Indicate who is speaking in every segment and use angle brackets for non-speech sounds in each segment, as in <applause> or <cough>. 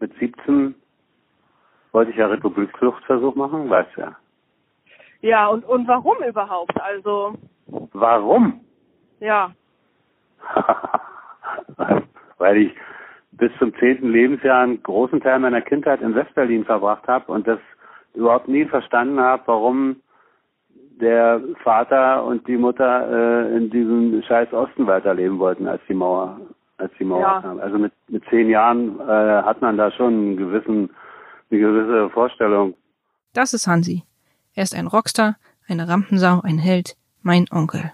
Speaker 1: mit 17 wollte ich ja Republikfluchtversuch machen, weißt du ja.
Speaker 2: Ja, und, und warum überhaupt? Also,
Speaker 1: Warum?
Speaker 2: ja. <laughs>
Speaker 1: Weil ich bis zum zehnten Lebensjahr einen großen Teil meiner Kindheit in Westberlin verbracht habe und das überhaupt nie verstanden habe, warum der Vater und die Mutter äh, in diesem scheiß Osten weiterleben wollten, als die Mauer, als die Mauer
Speaker 2: Ja.
Speaker 1: kam. Also mit, mit zehn Jahren äh, hat man da schon einen gewissen, eine gewisse Vorstellung.
Speaker 3: Das ist Hansi. Er ist ein Rockstar, eine Rampensau, ein Held, mein Onkel.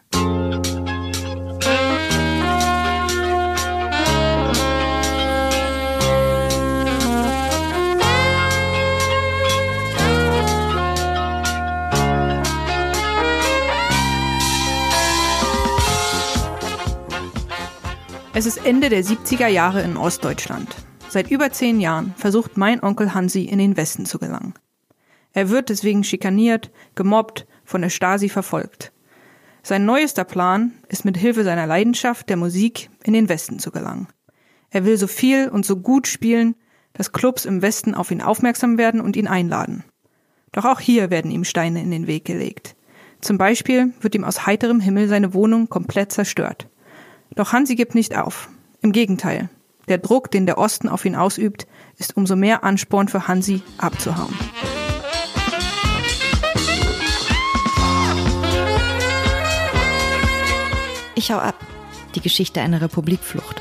Speaker 3: Es ist Ende der 70er Jahre in Ostdeutschland. Seit über zehn Jahren versucht mein Onkel Hansi in den Westen zu gelangen. Er wird deswegen schikaniert, gemobbt, von der Stasi verfolgt. Sein neuester Plan ist mit Hilfe seiner Leidenschaft der Musik in den Westen zu gelangen. Er will so viel und so gut spielen, dass Clubs im Westen auf ihn aufmerksam werden und ihn einladen. Doch auch hier werden ihm Steine in den Weg gelegt. Zum Beispiel wird ihm aus heiterem Himmel seine Wohnung komplett zerstört. Doch Hansi gibt nicht auf. Im Gegenteil. Der Druck, den der Osten auf ihn ausübt, ist umso mehr Ansporn für Hansi, abzuhauen.
Speaker 4: Ich hau ab. Die Geschichte einer Republikflucht.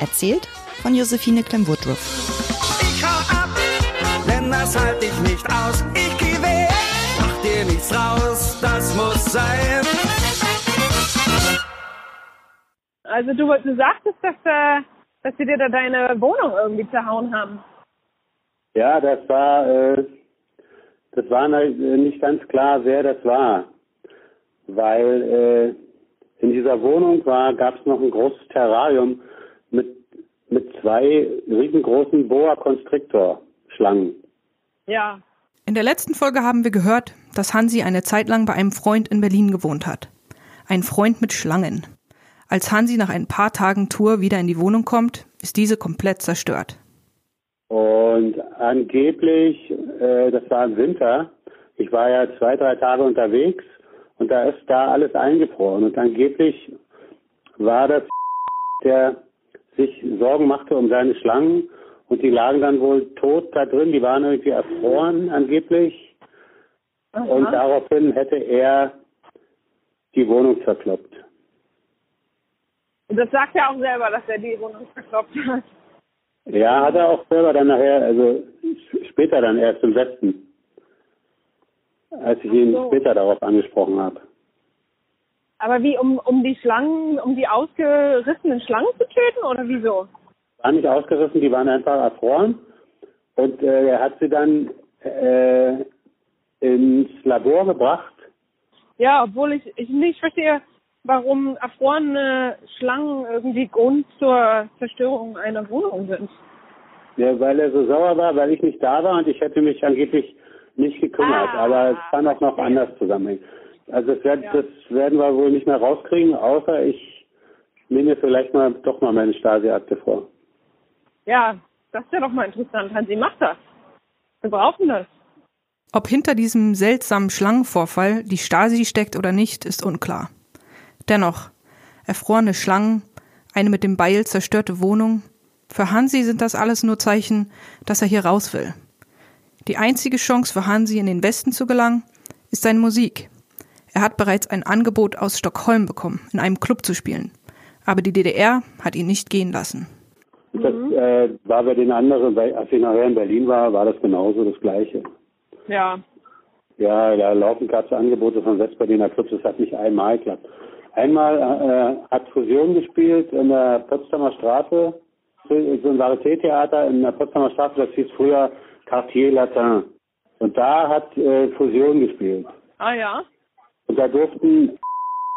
Speaker 4: Erzählt von Josephine Clem-Woodruff.
Speaker 5: Ich hau ab, denn das halt ich nicht aus. Ich dir nichts raus, das muss sein.
Speaker 2: Also du, du sagtest, dass, äh, dass sie dir da deine Wohnung irgendwie zerhauen haben.
Speaker 1: Ja, das war, äh, das war ne- nicht ganz klar, wer das war, weil äh, in dieser Wohnung war, gab es noch ein großes Terrarium mit mit zwei riesengroßen Boa Constrictor Schlangen.
Speaker 2: Ja.
Speaker 3: In der letzten Folge haben wir gehört, dass Hansi eine Zeit lang bei einem Freund in Berlin gewohnt hat. Ein Freund mit Schlangen. Als Hansi nach ein paar Tagen Tour wieder in die Wohnung kommt, ist diese komplett zerstört.
Speaker 1: Und angeblich, äh, das war im Winter, ich war ja zwei, drei Tage unterwegs und da ist da alles eingefroren. Und angeblich war das, der sich Sorgen machte um seine Schlangen und die lagen dann wohl tot da drin, die waren irgendwie erfroren angeblich. Und daraufhin hätte er die Wohnung zerkloppt.
Speaker 2: Und das sagt er auch selber, dass er die Wohnung verkloppt hat.
Speaker 1: Ja, hat er auch selber dann nachher, also später dann erst im Westen, als ich ihn
Speaker 2: so.
Speaker 1: später darauf angesprochen habe.
Speaker 2: Aber wie, um, um die Schlangen, um die ausgerissenen Schlangen zu töten oder wieso?
Speaker 1: Waren nicht ausgerissen, die waren einfach erfroren. Und äh, er hat sie dann äh, ins Labor gebracht.
Speaker 2: Ja, obwohl ich, ich nicht verstehe, warum erfrorene Schlangen irgendwie Grund zur Zerstörung einer Wohnung sind.
Speaker 1: Ja, weil er so sauer war, weil ich nicht da war und ich hätte mich angeblich nicht gekümmert.
Speaker 2: Ah,
Speaker 1: Aber es kann auch noch
Speaker 2: verstehe.
Speaker 1: anders zusammenhängen. Also das, werd,
Speaker 2: Ja.
Speaker 1: das werden wir wohl nicht mehr rauskriegen, außer ich nehme vielleicht mal doch mal meine Stasi-Akte vor.
Speaker 2: Ja, das ist ja doch mal interessant. Hansi, mach das. Wir brauchen das.
Speaker 3: Ob hinter diesem seltsamen Schlangenvorfall die Stasi steckt oder nicht, ist unklar. Dennoch, erfrorene Schlangen, eine mit dem Beil zerstörte Wohnung, für Hansi sind das alles nur Zeichen, dass er hier raus will. Die einzige Chance für Hansi in den Westen zu gelangen, ist seine Musik. Er hat bereits ein Angebot aus Stockholm bekommen, in einem Club zu spielen. Aber die DDR hat ihn nicht gehen lassen.
Speaker 1: Das äh, war bei den anderen, bei, als ich nachher in Berlin war, war das genauso das Gleiche.
Speaker 2: Ja.
Speaker 1: Ja, da laufen gab es Angebote von Westberliner Clubs, das hat nicht einmal geklappt. Einmal äh, hat Fusion gespielt in der Potsdamer Straße, so ein Varieté-Theater in der Potsdamer Straße, das hieß früher Quartier Latin. Und da hat äh, Fusion gespielt.
Speaker 2: Ah ja.
Speaker 1: Und da durften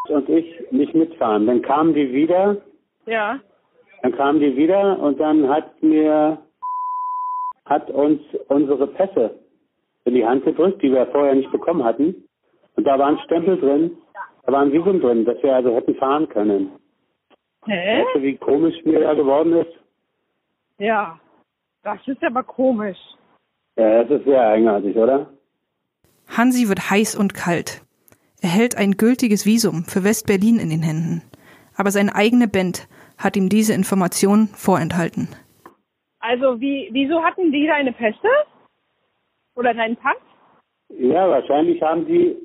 Speaker 1: und ich nicht mitfahren. Dann kamen die wieder,
Speaker 2: Ja.
Speaker 1: Dann kamen die wieder und dann hat mir hat uns unsere Pässe in die Hand gedrückt, die wir vorher nicht bekommen hatten. Und da waren Stempel drin, Da war ein Visum drin, dass wir also hätten fahren können.
Speaker 2: Hä?
Speaker 1: Weißt du, wie komisch mir da geworden ist?
Speaker 2: Ja. Das ist aber komisch.
Speaker 1: Ja, das ist sehr eigenartig, oder?
Speaker 3: Hansi wird heiß und kalt. Er hält ein gültiges Visum für West-Berlin in den Händen. Aber seine eigene Band hat ihm diese Information vorenthalten.
Speaker 2: Also wie, wieso hatten die deine Pässe? Oder deinen Pass?
Speaker 1: Ja, wahrscheinlich haben die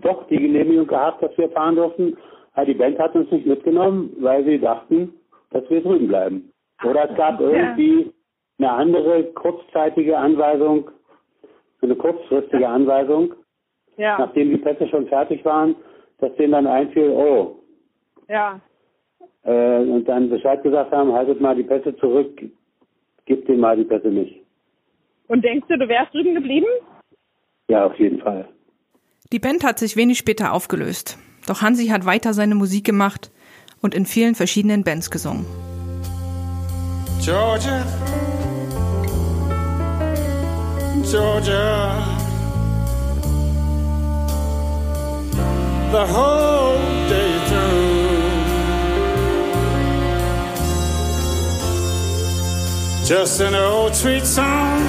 Speaker 1: doch die Genehmigung gehabt, dass wir fahren durften. Aber die Band hat uns nicht mitgenommen, weil sie dachten, dass wir drüben bleiben. Oder es gab irgendwie eine andere kurzzeitige Anweisung, eine kurzfristige Anweisung,
Speaker 2: Ja,
Speaker 1: nachdem die Pässe schon fertig waren, dass denen dann einfiel, oh,
Speaker 2: ja.
Speaker 1: Äh, und dann Bescheid gesagt haben, haltet mal die Pässe zurück, gebt denen mal die Pässe nicht.
Speaker 2: Und denkst du, du wärst drüben geblieben?
Speaker 1: Ja, auf jeden Fall.
Speaker 3: Die Band hat sich wenig später aufgelöst. Doch Hansi hat weiter seine Musik gemacht und in vielen verschiedenen Bands gesungen.
Speaker 5: Georgia, Georgia, the whole Just an old sweet song.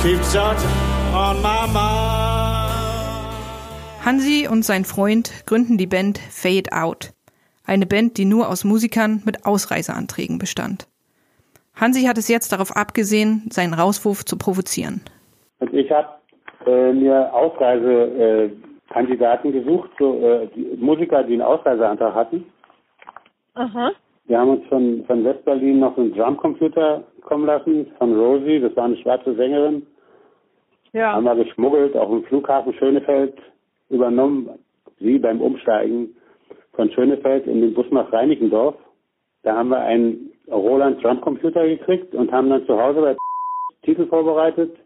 Speaker 5: Keep Georgia on my mind.
Speaker 3: Hansi und sein Freund gründen die Band Fade Out. Eine Band, die nur aus Musikern mit Ausreiseanträgen bestand. Hansi hat es jetzt darauf abgesehen, seinen Rauswurf zu provozieren.
Speaker 1: Und ich habe äh, mir Ausreisekandidaten äh, gesucht, so, äh, die Musiker, die einen Ausreiseantrag hatten.
Speaker 2: Aha.
Speaker 1: Wir haben uns von, von Westberlin noch einen Drumcomputer kommen lassen, von Rosie, das war eine schwarze Sängerin.
Speaker 2: Ja.
Speaker 1: Haben wir geschmuggelt, auf dem Flughafen Schönefeld übernommen, sie beim Umsteigen von Schönefeld in den Bus nach Reinickendorf. Da haben wir einen Roland Drumcomputer gekriegt und haben dann zu Hause bei Titel vorbereitet.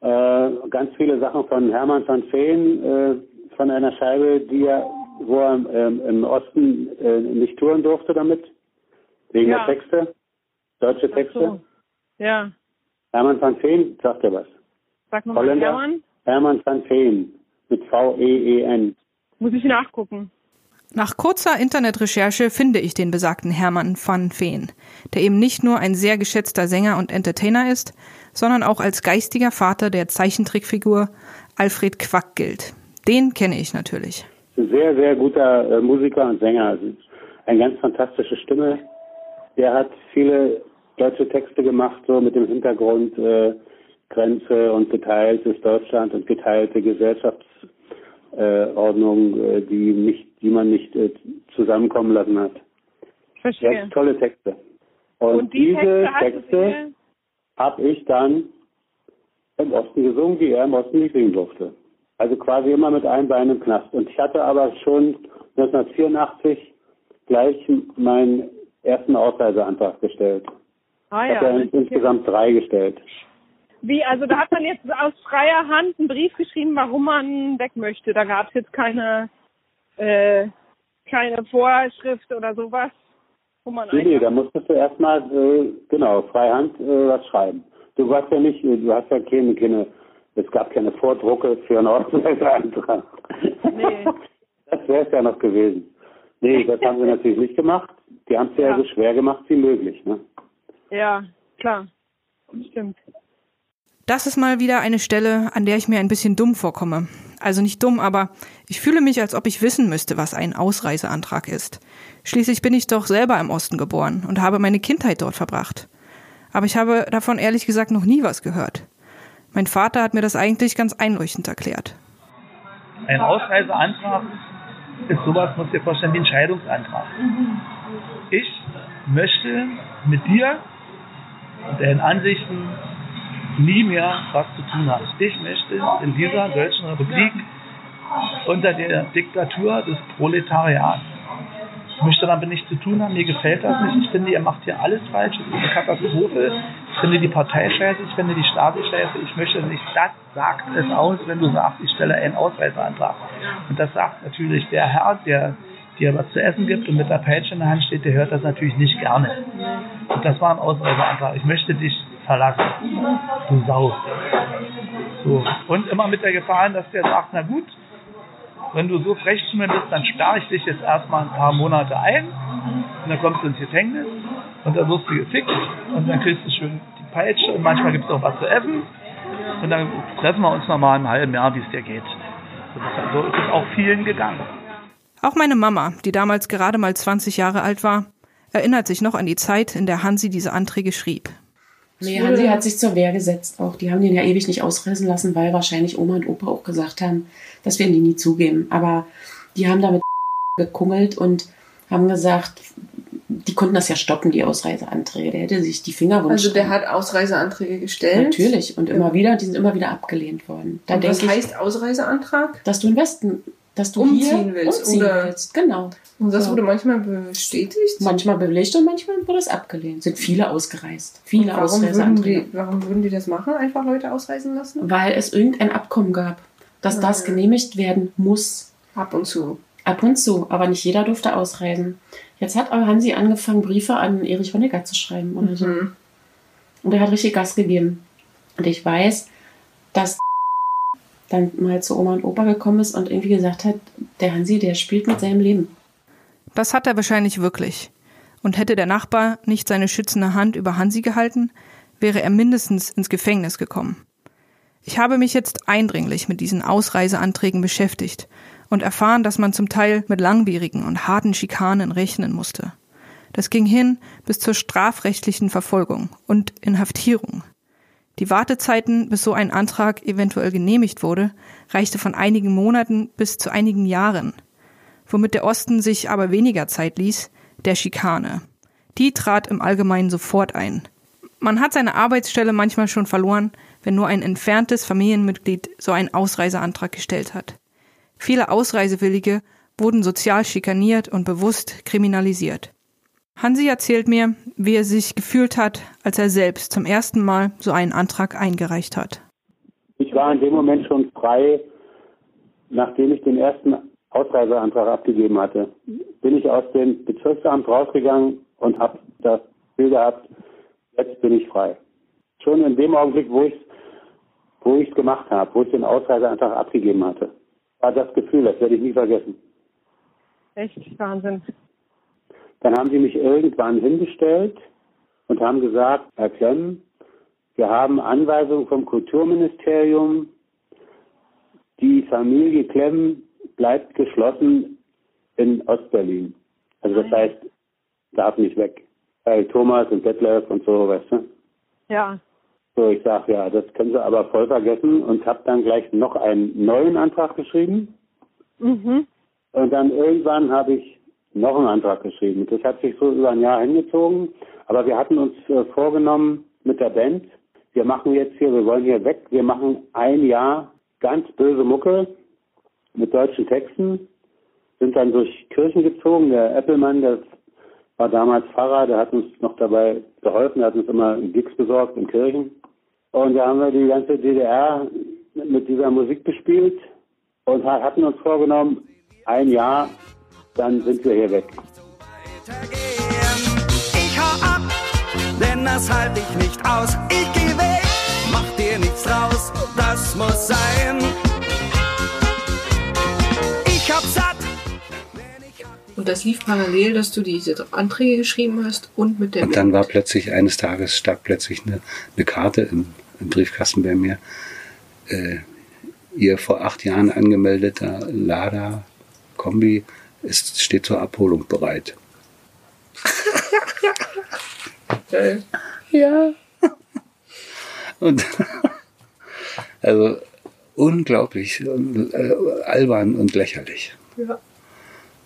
Speaker 1: Äh, ganz viele Sachen von Hermann van Veen, äh, von einer Scheibe, die er, wo er ähm, im Osten äh, nicht touren durfte damit, wegen
Speaker 2: Ja.
Speaker 1: der Texte, deutsche Texte.
Speaker 2: so. Ja.
Speaker 1: Hermann van Veen, sagt er was?
Speaker 2: Sag nochmal,
Speaker 1: Holländer?
Speaker 2: Hermann.
Speaker 1: Hermann van Veen mit V-E-E-N.
Speaker 2: Muss ich nachgucken.
Speaker 3: Nach kurzer Internetrecherche finde ich den besagten Hermann van Veen, der eben nicht nur ein sehr geschätzter Sänger und Entertainer ist, sondern auch als geistiger Vater der Zeichentrickfigur Alfred Quack gilt. Den kenne ich natürlich.
Speaker 1: Ein sehr, sehr guter äh, Musiker und Sänger. Also eine ganz fantastische Stimme. Der hat viele deutsche Texte gemacht, so mit dem Hintergrund äh, Grenze und geteiltes Deutschland und geteilte Gesellschaftsordnung, äh, die nicht, die man nicht äh, zusammenkommen lassen hat.
Speaker 2: Verstehe.
Speaker 1: Ganz tolle Texte. Und,
Speaker 2: Und die
Speaker 1: diese
Speaker 2: Texte
Speaker 1: Texte habe ich dann im Osten gesungen, die er im Osten nicht singen durfte. Also quasi immer mit einem Bein im Knast. Und ich hatte aber schon 1984 gleich meinen ersten Ausreiseantrag gestellt.
Speaker 2: Ah
Speaker 1: Ich habe
Speaker 2: ja.
Speaker 1: ja ins- insgesamt drei gestellt.
Speaker 2: Wie, also da hat man jetzt aus freier Hand einen Brief geschrieben, warum man weg möchte. Da gab es jetzt keine, äh, keine Vorschrift oder sowas, wo man
Speaker 1: Nee, nee, da musstest du erstmal, äh, genau, freihand äh, was schreiben. Du warst ja nicht, du hast ja keine, keine es gab keine Vordrucke für einen Ausreiseantrag.
Speaker 2: Nee.
Speaker 1: Das wäre es ja noch gewesen. Nee, das haben sie natürlich nicht gemacht. Die haben es ja,
Speaker 2: Ja.
Speaker 1: so schwer gemacht wie möglich. Ne?
Speaker 2: Ja, klar. Stimmt.
Speaker 3: Das ist mal wieder eine Stelle, an der ich mir ein bisschen dumm vorkomme. Also nicht dumm, aber ich fühle mich, als ob ich wissen müsste, was ein Ausreiseantrag ist. Schließlich bin ich doch selber im Osten geboren und habe meine Kindheit dort verbracht. Aber ich habe davon ehrlich gesagt noch nie was gehört. Mein Vater hat mir das eigentlich ganz einleuchtend erklärt.
Speaker 6: Ein Ausreiseantrag ist sowas, muss dir vorstellen, wie ein Scheidungsantrag. Ich möchte mit dir und deinen Ansichten nie mehr was zu tun haben. Ich möchte in dieser deutschen Republik unter der Diktatur des Proletariats. Ich möchte damit nichts zu tun haben, mir gefällt das nicht. Ich finde, ihr macht hier alles falsch, es ist eine Katastrophe. Finde die Partei scheiße, ich finde die Stasi scheiße, ich möchte nicht. Das sagt es aus, wenn du sagst, ich stelle einen Ausreiseantrag. Und das sagt natürlich der Herr, der dir was zu essen gibt und mit der Peitsche in der Hand steht, der hört das natürlich nicht gerne. Und das war ein Ausreiseantrag. Ich möchte dich verlassen. Du Sau. So. Und immer mit der Gefahr, dass der sagt, na gut, wenn du so frech zu mir bist, dann starre ich dich jetzt erstmal ein paar Monate ein und dann kommst du ins Gefängnis und dann wirst du gefickt und dann kriegst du schön die Peitsche und manchmal gibt es auch was zu essen und dann treffen wir uns nochmal im halben Jahr, wie es dir geht. So ist es auch vielen gegangen.
Speaker 3: Auch meine Mama, die damals gerade mal 20 Jahre alt war, erinnert sich noch an die Zeit, in der Hansi diese Anträge schrieb.
Speaker 7: Nee, Hansi hat sich zur Wehr gesetzt auch. Die haben den ja ewig nicht ausreisen lassen, weil wahrscheinlich Oma und Opa auch gesagt haben, das werden die nie zugeben. Aber die haben damit <laughs> gekungelt und haben gesagt, konnten das ja stoppen, die Ausreiseanträge. Der hätte sich die Finger wünschen.
Speaker 8: Also der hat Ausreiseanträge gestellt?
Speaker 7: Natürlich. Und immer ja. wieder, die sind immer wieder abgelehnt worden.
Speaker 8: Da und was heißt Ausreiseantrag?
Speaker 7: Dass du im Westen dass du
Speaker 8: umziehen willst.
Speaker 7: Umziehen oder willst. Genau.
Speaker 8: Und das so. wurde manchmal bestätigt?
Speaker 7: Manchmal bewilligt und manchmal wurde es abgelehnt. Sind viele ausgereist. Viele
Speaker 8: warum würden, die, warum würden die das machen? Einfach Leute ausreisen lassen?
Speaker 7: Weil es irgendein Abkommen gab, dass ja. das genehmigt werden muss.
Speaker 8: Ab und zu.
Speaker 7: Ab und zu. Aber nicht jeder durfte ausreisen. Jetzt hat aber Hansi angefangen, Briefe an Erich Honecker zu schreiben oder so. Mhm. Und er hat richtig Gas gegeben. Und ich weiß, dass dann mal zu Oma und Opa gekommen ist und irgendwie gesagt hat, der Hansi, der spielt mit seinem Leben.
Speaker 3: Das hat er wahrscheinlich wirklich. Und hätte der Nachbar nicht seine schützende Hand über Hansi gehalten, wäre er mindestens ins Gefängnis gekommen. Ich habe mich jetzt eindringlich mit diesen Ausreiseanträgen beschäftigt und erfahren, dass man zum Teil mit langwierigen und harten Schikanen rechnen musste. Das ging hin bis zur strafrechtlichen Verfolgung und Inhaftierung. Die Wartezeiten, bis so ein Antrag eventuell genehmigt wurde, reichte von einigen Monaten bis zu einigen Jahren. Womit der Osten sich aber weniger Zeit ließ, der Schikane. Die trat im Allgemeinen sofort ein. Man hat seine Arbeitsstelle manchmal schon verloren, wenn nur ein entferntes Familienmitglied so einen Ausreiseantrag gestellt hat. Viele Ausreisewillige wurden sozial schikaniert und bewusst kriminalisiert. Hansi erzählt mir, wie er sich gefühlt hat, als er selbst zum ersten Mal so einen Antrag eingereicht hat.
Speaker 1: Ich war in dem Moment schon frei, nachdem ich den ersten Ausreiseantrag abgegeben hatte. Bin ich aus dem Bezirksamt rausgegangen und habe das Gefühl gehabt, jetzt bin ich frei. Schon in dem Augenblick, wo ich wo es gemacht habe, wo ich den Ausreiseantrag abgegeben hatte, war das Gefühl, das werde ich nie vergessen.
Speaker 2: Echt Wahnsinn.
Speaker 1: Dann haben sie mich irgendwann hingestellt und haben gesagt, Herr Klemm, wir haben Anweisungen vom Kulturministerium, die Familie Klemm bleibt geschlossen in Ostberlin. Also das heißt, darf nicht weg. Weil Thomas und Detlef und so, weißt du?
Speaker 2: Ja.
Speaker 1: So, ich sage, ja, das können Sie aber voll vergessen und habe dann gleich noch einen neuen Antrag geschrieben.
Speaker 2: Mhm.
Speaker 1: Und dann irgendwann habe ich noch einen Antrag geschrieben. Das hat sich so über ein Jahr hingezogen. Aber wir hatten uns äh, vorgenommen mit der Band, wir machen jetzt hier, wir wollen hier weg, wir machen ein Jahr ganz böse Mucke mit deutschen Texten, sind dann durch Kirchen gezogen. Der Applemann, der war damals Pfarrer, der hat uns noch dabei geholfen, der hat uns immer Gigs besorgt in Kirchen. Und da haben wir die ganze DDR mit dieser Musik bespielt und hatten uns vorgenommen, ein Jahr dann sind wir hier weg.
Speaker 5: Ich hau ab, denn das halte ich nicht aus. Ich geh weg, mach dir nichts raus, das muss sein.
Speaker 8: Und das lief parallel, dass du diese Anträge geschrieben hast und mit der.
Speaker 9: Und dann war plötzlich eines Tages stak plötzlich eine, eine Karte im, im, Briefkasten bei mir. Äh, ihr vor acht Jahren angemeldeter Lada Kombi es steht zur Abholung bereit. <laughs>
Speaker 8: Geil.
Speaker 9: Ja. Und also unglaublich äh, albern und lächerlich.
Speaker 8: Ja.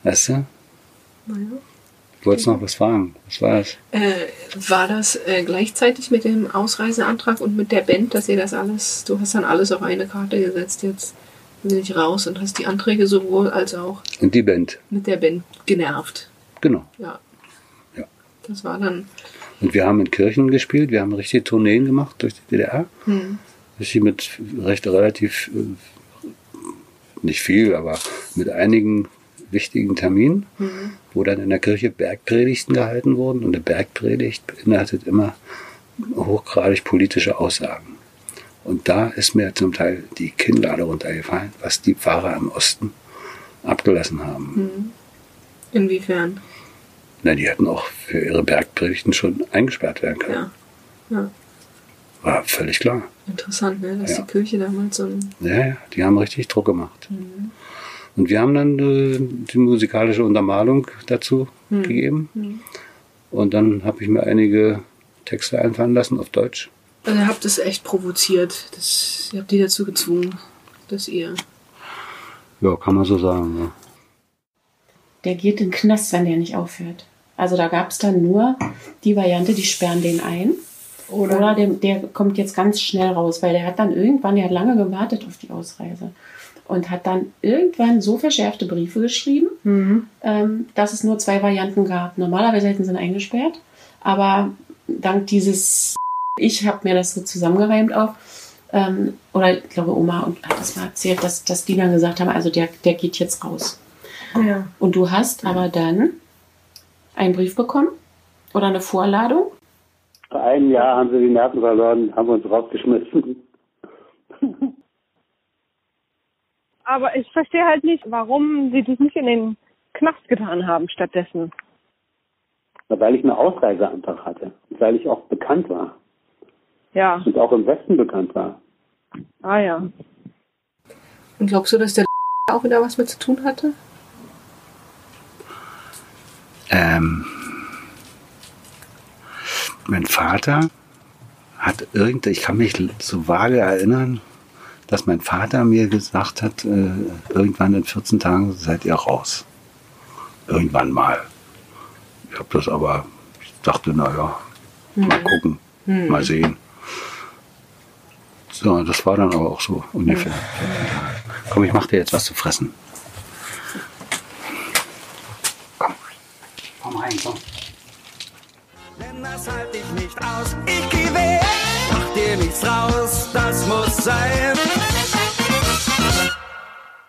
Speaker 9: Weißt du?
Speaker 8: Naja.
Speaker 9: Du wolltest noch was fragen. Was war das?
Speaker 8: Äh, war das äh, gleichzeitig mit dem Ausreiseantrag und mit der Band, dass ihr das alles, du hast dann alles auf eine Karte gesetzt jetzt? will ich raus und hast die Anträge sowohl als auch
Speaker 9: und die Band
Speaker 8: mit der Band genervt.
Speaker 9: Genau.
Speaker 8: Ja.
Speaker 9: Ja.
Speaker 8: Das war dann.
Speaker 9: Und wir haben in Kirchen gespielt, wir haben richtige Tourneen gemacht durch die DDR. Hm. Richtig mit recht relativ äh, nicht viel, aber mit einigen wichtigen Terminen, mhm. wo dann in der Kirche Bergpredigten gehalten wurden. Und eine Bergpredigt beinhaltet immer hochgradig politische Aussagen. Und da ist mir zum Teil die Kinnlade runtergefallen, was die Pfarrer im Osten abgelassen haben.
Speaker 8: Hm. Inwiefern?
Speaker 9: Na, die hätten auch für ihre Bergpredigten schon eingesperrt werden können.
Speaker 8: Ja. ja.
Speaker 9: War völlig klar.
Speaker 8: Interessant, ne? dass
Speaker 9: Ja.
Speaker 8: die Kirche damals so.
Speaker 9: Ja, ja, die haben richtig Druck gemacht.
Speaker 8: Mhm.
Speaker 9: Und wir haben dann äh, die musikalische Untermalung dazu
Speaker 8: Mhm.
Speaker 9: gegeben.
Speaker 8: Mhm.
Speaker 9: Und dann habe ich mir einige Texte einfallen lassen auf Deutsch.
Speaker 8: Also ihr habt es echt provoziert. Das, ihr habt die dazu gezwungen, dass ihr.
Speaker 9: Ja, kann man so sagen. Ja.
Speaker 7: Der geht in den Knast, wenn der nicht aufhört. Also da gab es dann nur die Variante, die sperren den ein. Oder, der, der kommt jetzt ganz schnell raus, weil der hat dann irgendwann, der hat lange gewartet auf die Ausreise und hat dann irgendwann so verschärfte Briefe geschrieben, ähm, dass es nur zwei Varianten gab. Normalerweise hätten sie ihn eingesperrt, aber dank dieses, ich habe mir das so zusammengereimt auch, ähm, oder ich glaube Oma und hat das mal erzählt, dass, dass die dann gesagt haben, also der, der geht jetzt raus.
Speaker 2: Ja.
Speaker 7: Und du hast aber dann einen Brief bekommen oder eine Vorladung.
Speaker 1: Vor einem Jahr haben sie die Nerven verloren, haben uns rausgeschmissen.
Speaker 2: Aber ich verstehe halt nicht, warum sie das nicht in den Knast getan haben stattdessen.
Speaker 1: Weil ich einen Ausreiseantrag hatte. Und Weil ich auch bekannt war.
Speaker 2: Ja.
Speaker 1: Und auch im Westen bekannt war.
Speaker 2: Ah ja.
Speaker 8: Und glaubst du, dass der auch wieder was mit zu tun hatte?
Speaker 9: Ähm, mein Vater hat irgend, ich kann mich so vage erinnern, dass mein Vater mir gesagt hat, äh, irgendwann in 14 Tagen seid ihr raus. Irgendwann mal. Ich habe das aber, ich dachte, naja, mal gucken,
Speaker 10: Hm.
Speaker 9: mal sehen. So, das war dann aber auch so ungefähr. Komm, ich mach dir jetzt was zu fressen. Komm rein, komm.
Speaker 5: Denn das halte ich nicht aus. Ich geh weg, mach dir nichts raus, das muss sein.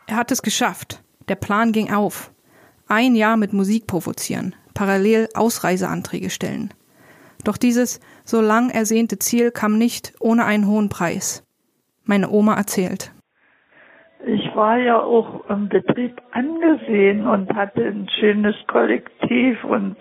Speaker 3: Er hat es geschafft. Der Plan ging auf. Ein Jahr mit Musik provozieren, parallel Ausreiseanträge stellen. Doch dieses so lang ersehnte Ziel kam nicht ohne einen hohen Preis. Meine Oma erzählt.
Speaker 10: Ich war ja auch im Betrieb angesehen und hatte ein schönes Kollektiv und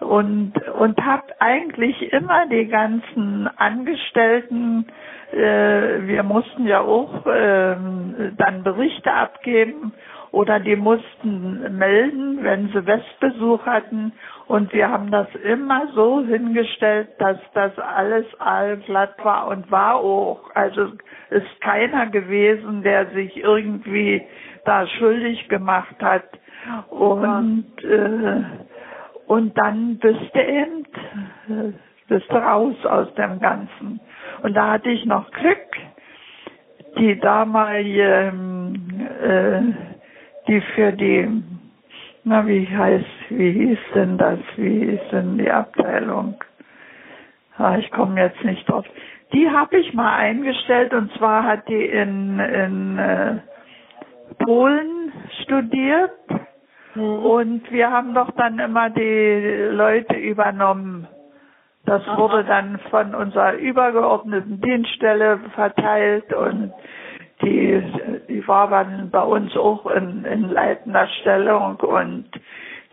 Speaker 10: und und habe eigentlich immer die ganzen Angestellten äh, wir mussten ja auch ähm, dann Berichte abgeben oder die mussten melden, wenn sie Westbesuch hatten und wir haben das immer so hingestellt, dass das alles allglatt war und war auch. Also ist keiner gewesen, der sich irgendwie da schuldig gemacht hat. Und äh, und dann bist du eben bist du raus aus dem Ganzen. Und da hatte ich noch Glück. Die damalige, ähm, äh, die für die, na wie heißt, wie hieß denn das, wie hieß denn die Abteilung? Ah, ich komme jetzt nicht drauf. Die habe ich mal eingestellt und zwar hat die in, in äh, Polen studiert und wir haben doch dann immer die Leute übernommen. Das wurde dann von unserer übergeordneten Dienststelle verteilt und die, die war dann bei uns auch in, in leitender Stellung und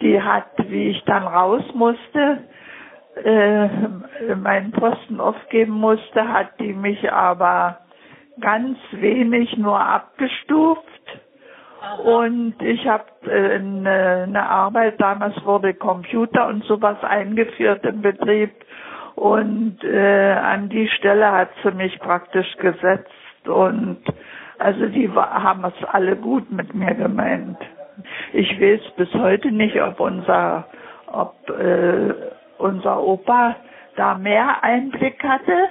Speaker 10: die hat, wie ich dann raus musste, äh, meinen Posten aufgeben musste, hat die mich aber ganz wenig nur abgestuft. Und ich habe äh, eine, eine Arbeit, damals wurde Computer und sowas eingeführt im Betrieb. Und äh, an die Stelle hat sie mich praktisch gesetzt. Und also die war, haben es alle gut mit mir gemeint. Ich weiß bis heute nicht, ob unser, ob äh, unser Opa da mehr Einblick hatte.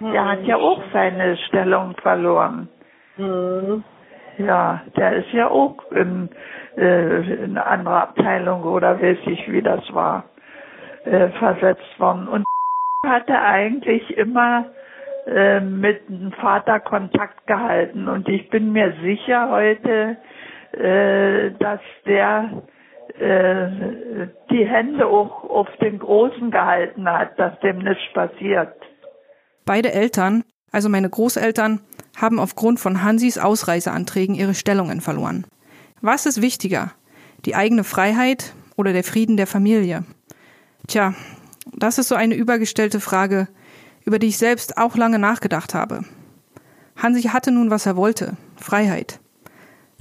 Speaker 10: Der hat ja auch seine Stellung verloren. Ja, der ist ja auch in, äh, in eine andere Abteilung oder weiß ich, wie das war, äh, versetzt worden. Und hatte eigentlich immer äh, mit dem Vater Kontakt gehalten. Und ich bin mir sicher heute, äh, dass der äh, die Hände auch auf den Großen gehalten hat, dass dem nichts passiert.
Speaker 3: Beide Eltern, Also meine Großeltern haben aufgrund von Hansis Ausreiseanträgen ihre Stellungen verloren. Was ist wichtiger? Die eigene Freiheit oder der Frieden der Familie? Tja, das ist so eine übergestellte Frage, über die ich selbst auch lange nachgedacht habe. Hansi hatte nun, was er wollte, Freiheit.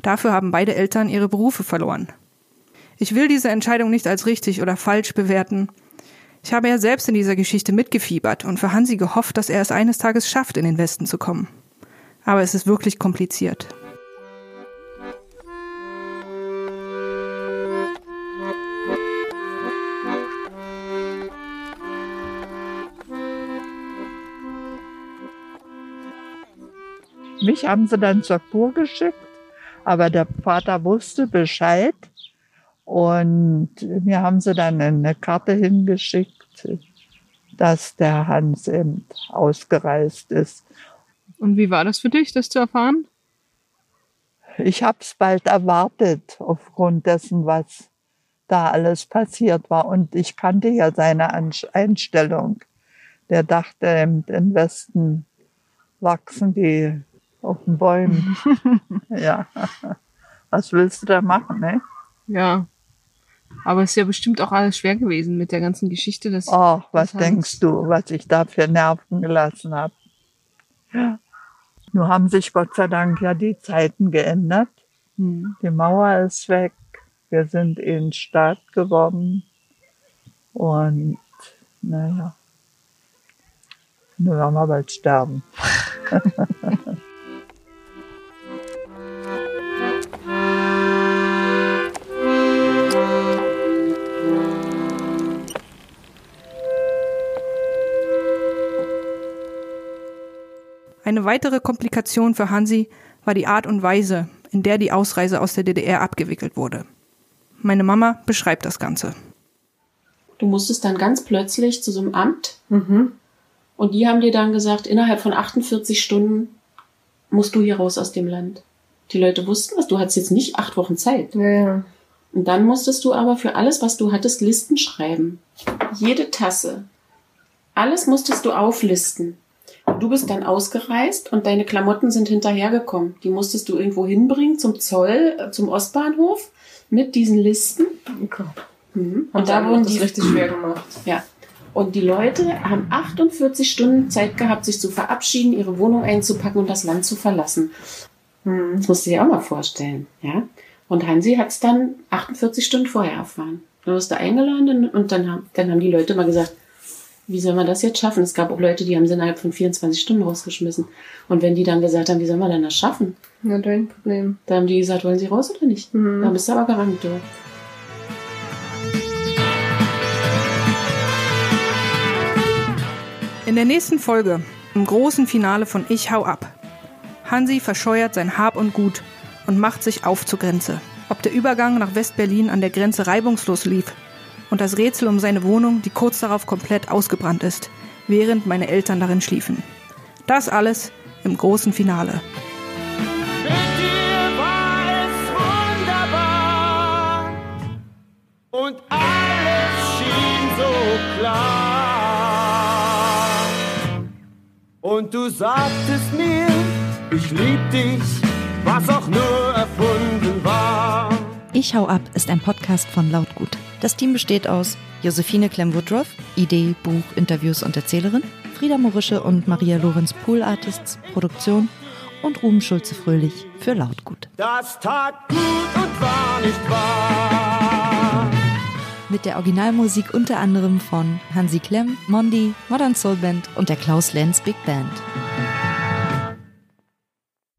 Speaker 3: Dafür haben beide Eltern ihre Berufe verloren. Ich will diese Entscheidung nicht als richtig oder falsch bewerten. Ich habe ja selbst in dieser Geschichte mitgefiebert und für Hansi gehofft, dass er es eines Tages schafft, in den Westen zu kommen. Aber es ist wirklich kompliziert.
Speaker 11: Mich haben sie dann zur Kur geschickt, aber der Vater wusste Bescheid und mir haben sie dann eine Karte hingeschickt, dass der Hans eben ausgereist ist.
Speaker 8: Und wie war das für dich, das zu erfahren?
Speaker 11: Ich habe es bald erwartet, aufgrund dessen, was da alles passiert war. Und ich kannte ja seine Einstellung. Der dachte, im Westen wachsen die auf den Bäumen. <laughs> ja. Was willst du da machen, ne?
Speaker 8: Ja. Aber es ist ja bestimmt auch alles schwer gewesen mit der ganzen Geschichte. Dass,
Speaker 11: oh, was denkst du, was ich da für Nerven gelassen habe? Ja. Nur haben sich Gott sei Dank ja die Zeiten geändert. Hm. Die Mauer ist weg. Wir sind in Staat geworden. Und naja, nur werden wir bald sterben. <laughs>
Speaker 3: Eine weitere Komplikation für Hansi war die Art und Weise, in der die Ausreise aus der DDR abgewickelt wurde. Meine Mama beschreibt das Ganze.
Speaker 7: Du musstest dann ganz plötzlich zu so einem Amt mhm. und die haben dir dann gesagt, innerhalb von 48 Stunden musst du hier raus aus dem Land. Die Leute wussten das, du hattest jetzt nicht acht Wochen Zeit.
Speaker 8: Ja, ja.
Speaker 7: Und dann musstest du aber für alles, was du hattest, Listen schreiben. Jede Tasse. Alles musstest du auflisten. Du bist dann ausgereist und deine Klamotten sind hinterhergekommen. Die musstest du irgendwo hinbringen zum Zoll, äh, zum Ostbahnhof mit diesen Listen.
Speaker 8: Okay.
Speaker 7: Mhm.
Speaker 8: Und, und da wurden die richtig schwer gemacht.
Speaker 7: Ja. Und die Leute haben 48 Stunden Zeit gehabt, sich zu verabschieden, ihre Wohnung einzupacken und das Land zu verlassen. Mhm. Das musst du dir auch mal vorstellen, ja. Und Hansi hat es dann 48 Stunden vorher erfahren. Dann wirst du eingeladen und dann haben, dann haben die Leute mal gesagt, wie soll man das jetzt schaffen? Es gab auch Leute, die haben sie innerhalb von 24 Stunden rausgeschmissen. Und wenn die dann gesagt haben, wie soll man denn das schaffen?
Speaker 8: Ja, dein Problem.
Speaker 7: Dann haben die gesagt, wollen sie raus oder nicht? Mhm. Dann bist du aber gerannt, du.
Speaker 3: In der nächsten Folge, im großen Finale von Ich hau ab. Hansi verscheuert sein Hab und Gut und macht sich auf zur Grenze. Ob der Übergang nach West-Berlin an der Grenze reibungslos lief, und das Rätsel um seine Wohnung, die kurz darauf komplett ausgebrannt ist, während meine Eltern darin schliefen. Das alles im großen Finale.
Speaker 5: Mit dir war es wunderbar und alles schien so klar. Und du sagtest mir, ich lieb dich, was auch nur erfunden war.
Speaker 4: Ich hau ab ist ein Podcast von Lautgut. Das Team besteht aus Josephine Clem-Woodruff, Idee, Buch, Interviews und Erzählerin, Frieda Morische und Maria Lorenz Pool Artists, Produktion und Ruben Schulze-Fröhlich für Lautgut.
Speaker 5: Das tat gut und war nicht wahr.
Speaker 4: Mit der Originalmusik unter anderem von Hansi Klemm, Mondi, Modern Soul Band und der Klaus Lenz Big Band.